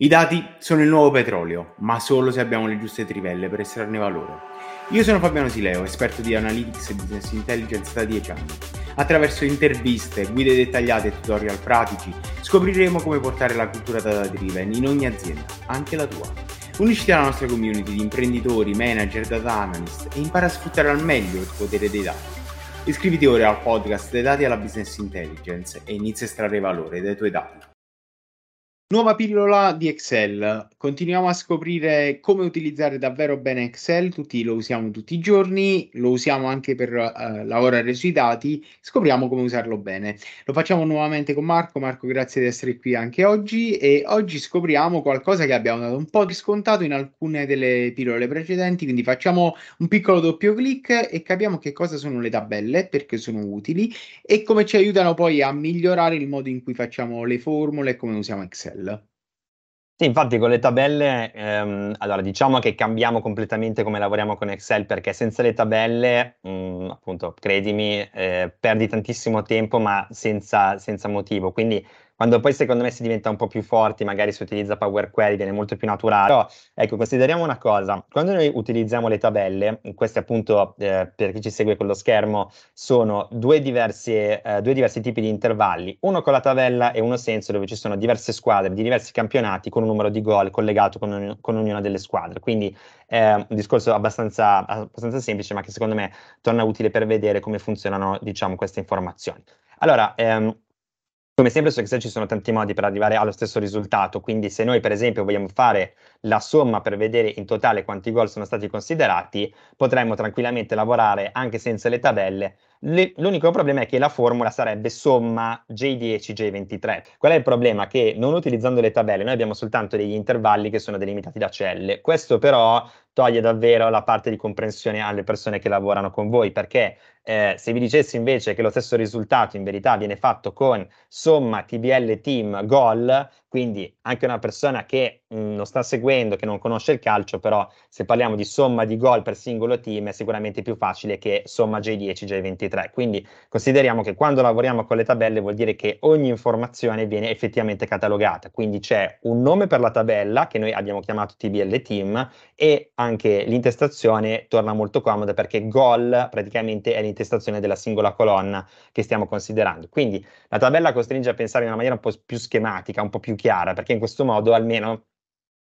I dati sono il nuovo petrolio, ma solo se abbiamo le giuste trivelle per estrarne valore. Io sono Fabiano Sileo, esperto di Analytics e Business Intelligence da 10 anni. Attraverso interviste, guide dettagliate e tutorial pratici scopriremo come portare la cultura data driven in ogni azienda, anche la tua. Unisciti alla nostra community di imprenditori, manager, data analyst e impara a sfruttare al meglio il potere dei dati. Iscriviti ora al podcast dei dati alla Business Intelligence e inizia a estrarre valore dai tuoi dati. Nuova pillola di Excel. Continuiamo a scoprire come utilizzare davvero bene Excel, tutti lo usiamo tutti i giorni, lo usiamo anche per uh, lavorare sui dati, scopriamo come usarlo bene. Lo facciamo nuovamente con Marco. Marco, grazie di essere qui anche oggi e oggi scopriamo qualcosa che abbiamo dato un po' di scontato in alcune delle pillole precedenti, quindi facciamo un piccolo doppio clic e capiamo che cosa sono le tabelle, perché sono utili e come ci aiutano poi a migliorare il modo in cui facciamo le formule e come usiamo Excel. Sì, infatti con le tabelle, ehm, allora diciamo che cambiamo completamente come lavoriamo con Excel perché senza le tabelle, mh, appunto, credimi, eh, perdi tantissimo tempo ma senza, senza motivo. Quindi quando poi secondo me si diventa un po' più forti, magari si utilizza Power Query, viene molto più naturale. Però ecco, consideriamo una cosa, quando noi utilizziamo le tabelle, queste appunto eh, per chi ci segue con lo schermo, sono due, diverse, eh, due diversi tipi di intervalli, uno con la tabella e uno senza, dove ci sono diverse squadre di diversi campionati con un numero di gol collegato con, ogn- con ognuna delle squadre. Quindi è un discorso abbastanza, abbastanza semplice, ma che secondo me torna utile per vedere come funzionano, diciamo, queste informazioni. Allora, ehm, come sempre su Excel ci sono tanti modi per arrivare allo stesso risultato, quindi se noi per esempio vogliamo fare la somma per vedere in totale quanti gol sono stati considerati, potremmo tranquillamente lavorare anche senza le tabelle. Le, l'unico problema è che la formula sarebbe somma J10, J23. Qual è il problema? Che non utilizzando le tabelle noi abbiamo soltanto degli intervalli che sono delimitati da celle. Questo però toglie davvero la parte di comprensione alle persone che lavorano con voi, perché eh, se vi dicessi invece che lo stesso risultato in verità viene fatto con somma TBL team goal, quindi anche una persona che mh, non sta seguendo, che non conosce il calcio, però se parliamo di somma di gol per singolo team è sicuramente più facile che somma J10, J23. Quindi consideriamo che quando lavoriamo con le tabelle vuol dire che ogni informazione viene effettivamente catalogata. Quindi c'è un nome per la tabella che noi abbiamo chiamato TBL team e anche l'intestazione torna molto comoda perché gol praticamente è l'intestazione della singola colonna che stiamo considerando. Quindi la tabella costringe a pensare in una maniera un po' più schematica, un po' più chiara, perché in questo modo almeno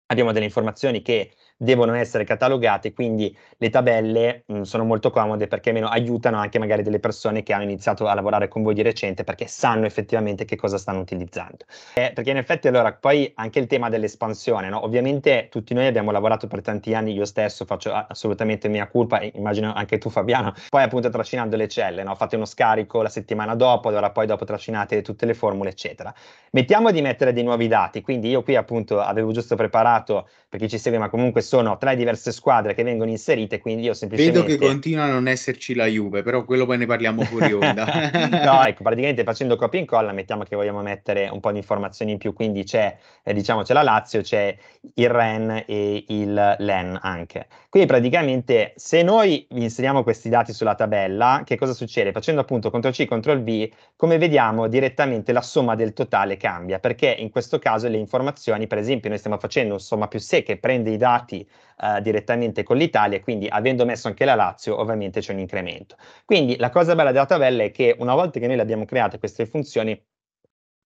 abbiamo delle informazioni che devono essere catalogate, quindi le tabelle mh, sono molto comode perché almeno aiutano anche magari delle persone che hanno iniziato a lavorare con voi di recente perché sanno effettivamente che cosa stanno utilizzando. Eh, perché in effetti allora poi anche il tema dell'espansione, no? ovviamente tutti noi abbiamo lavorato per tanti anni, io stesso faccio assolutamente mia colpa, immagino anche tu Fabiano, poi appunto trascinando le celle, no? fate uno scarico la settimana dopo, allora poi dopo trascinate tutte le formule eccetera. Mettiamo di mettere dei nuovi dati, quindi io qui appunto avevo giusto preparato per chi ci segue, ma comunque sono tre diverse squadre che vengono inserite, quindi io semplicemente... Vedo che continua a non esserci la Juve, però quello poi ne parliamo fuori onda. no, ecco, praticamente facendo copia e incolla mettiamo che vogliamo mettere un po' di informazioni in più, quindi c'è, eh, diciamo, c'è la Lazio, c'è il Ren e il Len anche. Quindi praticamente se noi inseriamo questi dati sulla tabella, che cosa succede? Facendo appunto CTRL-C, CTRL-V, come vediamo direttamente la somma del totale cambia, perché in questo caso le informazioni, per esempio noi stiamo facendo un somma più 6 che prende i dati uh, direttamente con l'Italia, quindi avendo messo anche la Lazio ovviamente c'è un incremento. Quindi la cosa bella della tabella è che una volta che noi le abbiamo create queste funzioni,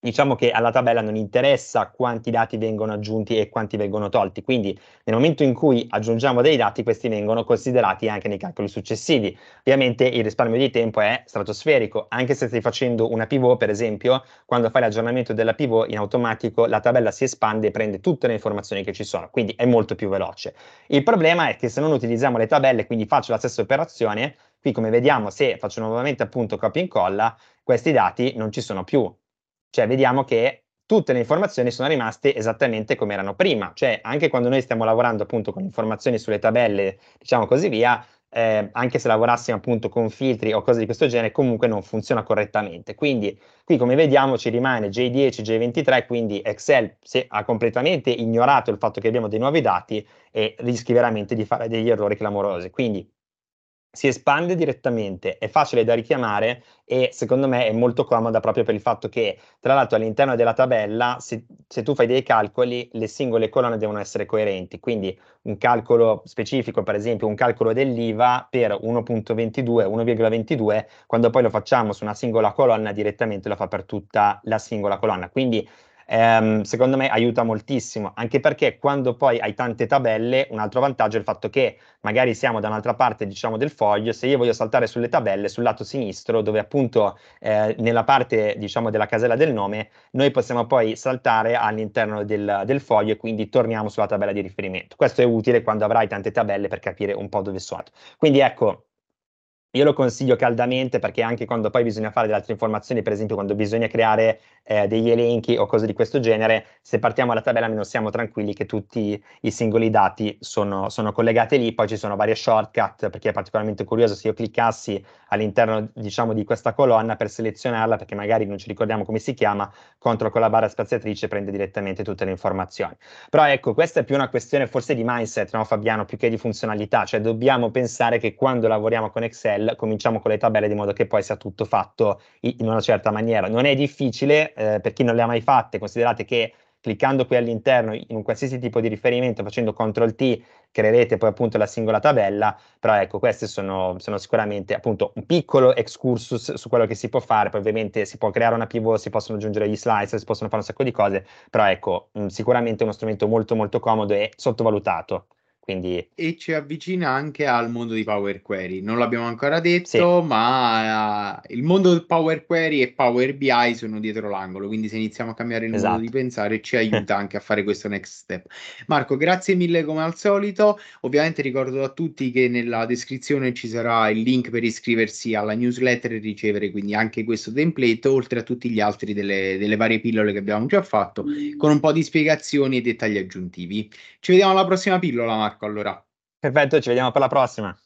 diciamo che alla tabella non interessa quanti dati vengono aggiunti e quanti vengono tolti, quindi nel momento in cui aggiungiamo dei dati questi vengono considerati anche nei calcoli successivi. Ovviamente il risparmio di tempo è stratosferico, anche se stai facendo una pivot per esempio, quando fai l'aggiornamento della pivot in automatico la tabella si espande e prende tutte le informazioni che ci sono, quindi è molto più veloce. Il problema è che se non utilizziamo le tabelle, quindi faccio la stessa operazione, qui come vediamo se faccio nuovamente appunto copia e incolla, questi dati non ci sono più, cioè vediamo che tutte le informazioni sono rimaste esattamente come erano prima, cioè anche quando noi stiamo lavorando appunto con informazioni sulle tabelle, diciamo così via, eh, anche se lavorassimo appunto con filtri o cose di questo genere, comunque non funziona correttamente. Quindi qui come vediamo ci rimane J10, J23, quindi Excel ha completamente ignorato il fatto che abbiamo dei nuovi dati e rischi veramente di fare degli errori clamorosi. Quindi si espande direttamente, è facile da richiamare e secondo me è molto comoda proprio per il fatto che, tra l'altro, all'interno della tabella, se, se, tu fai dei calcoli, le singole colonne devono essere coerenti. Quindi un calcolo specifico, per esempio un calcolo dell'IVA per 1.22, 1,22, quando poi lo facciamo su una singola colonna, direttamente lo fa per tutta la singola colonna. Quindi ehm, secondo me aiuta moltissimo, anche perché quando poi hai tante tabelle, un altro vantaggio è il fatto che magari siamo da un'altra parte, diciamo, del foglio, se io voglio saltare sulle tabelle, sul lato sinistro, dove appunto eh, nella parte, diciamo, della casella del nome, noi possiamo poi saltare all'interno del, del foglio e quindi torniamo sulla tabella di riferimento. Questo è utile quando avrai tante tabelle per capire un po' dove sono. Quindi ecco, io lo consiglio caldamente perché anche quando poi bisogna fare delle altre informazioni, per esempio quando bisogna creare eh, degli elenchi o cose di questo genere, se partiamo alla tabella almeno siamo tranquilli che tutti i singoli dati sono, sono collegati lì, poi ci sono varie shortcut, perché è particolarmente curioso se io cliccassi all'interno diciamo di questa colonna per selezionarla, perché magari non ci ricordiamo come si chiama, contro con la barra spaziatrice prende direttamente tutte le informazioni. Però ecco, questa è più una questione forse di mindset, no Fabiano, più che di funzionalità, cioè dobbiamo pensare che quando lavoriamo con Excel Excel, cominciamo con le tabelle di modo che poi sia tutto fatto in una certa maniera. Non è difficile eh, per chi non le ha mai fatte, considerate che cliccando qui all'interno in un qualsiasi tipo di riferimento, facendo CTRL T, creerete poi appunto la singola tabella, però ecco, queste sono, sono, sicuramente appunto un piccolo excursus su quello che si può fare, poi ovviamente si può creare una pivot, si possono aggiungere gli slicer, si possono fare un sacco di cose, però ecco, mh, sicuramente uno strumento molto molto comodo e sottovalutato. Quindi... E ci avvicina anche al mondo di Power Query. Non l'abbiamo ancora detto, sì. ma uh, il mondo del Power Query e Power BI sono dietro l'angolo. Quindi se iniziamo a cambiare il esatto. modo di pensare, ci aiuta anche a fare questo next step. Marco, grazie mille come al solito. Ovviamente ricordo a tutti che nella descrizione ci sarà il link per iscriversi alla newsletter e ricevere quindi anche questo template, oltre a tutti gli altri delle, delle varie pillole che abbiamo già fatto, con un po' di spiegazioni e dettagli aggiuntivi. Ci vediamo alla prossima pillola, Marco. Marco, allora. Perfetto, ci vediamo per la prossima.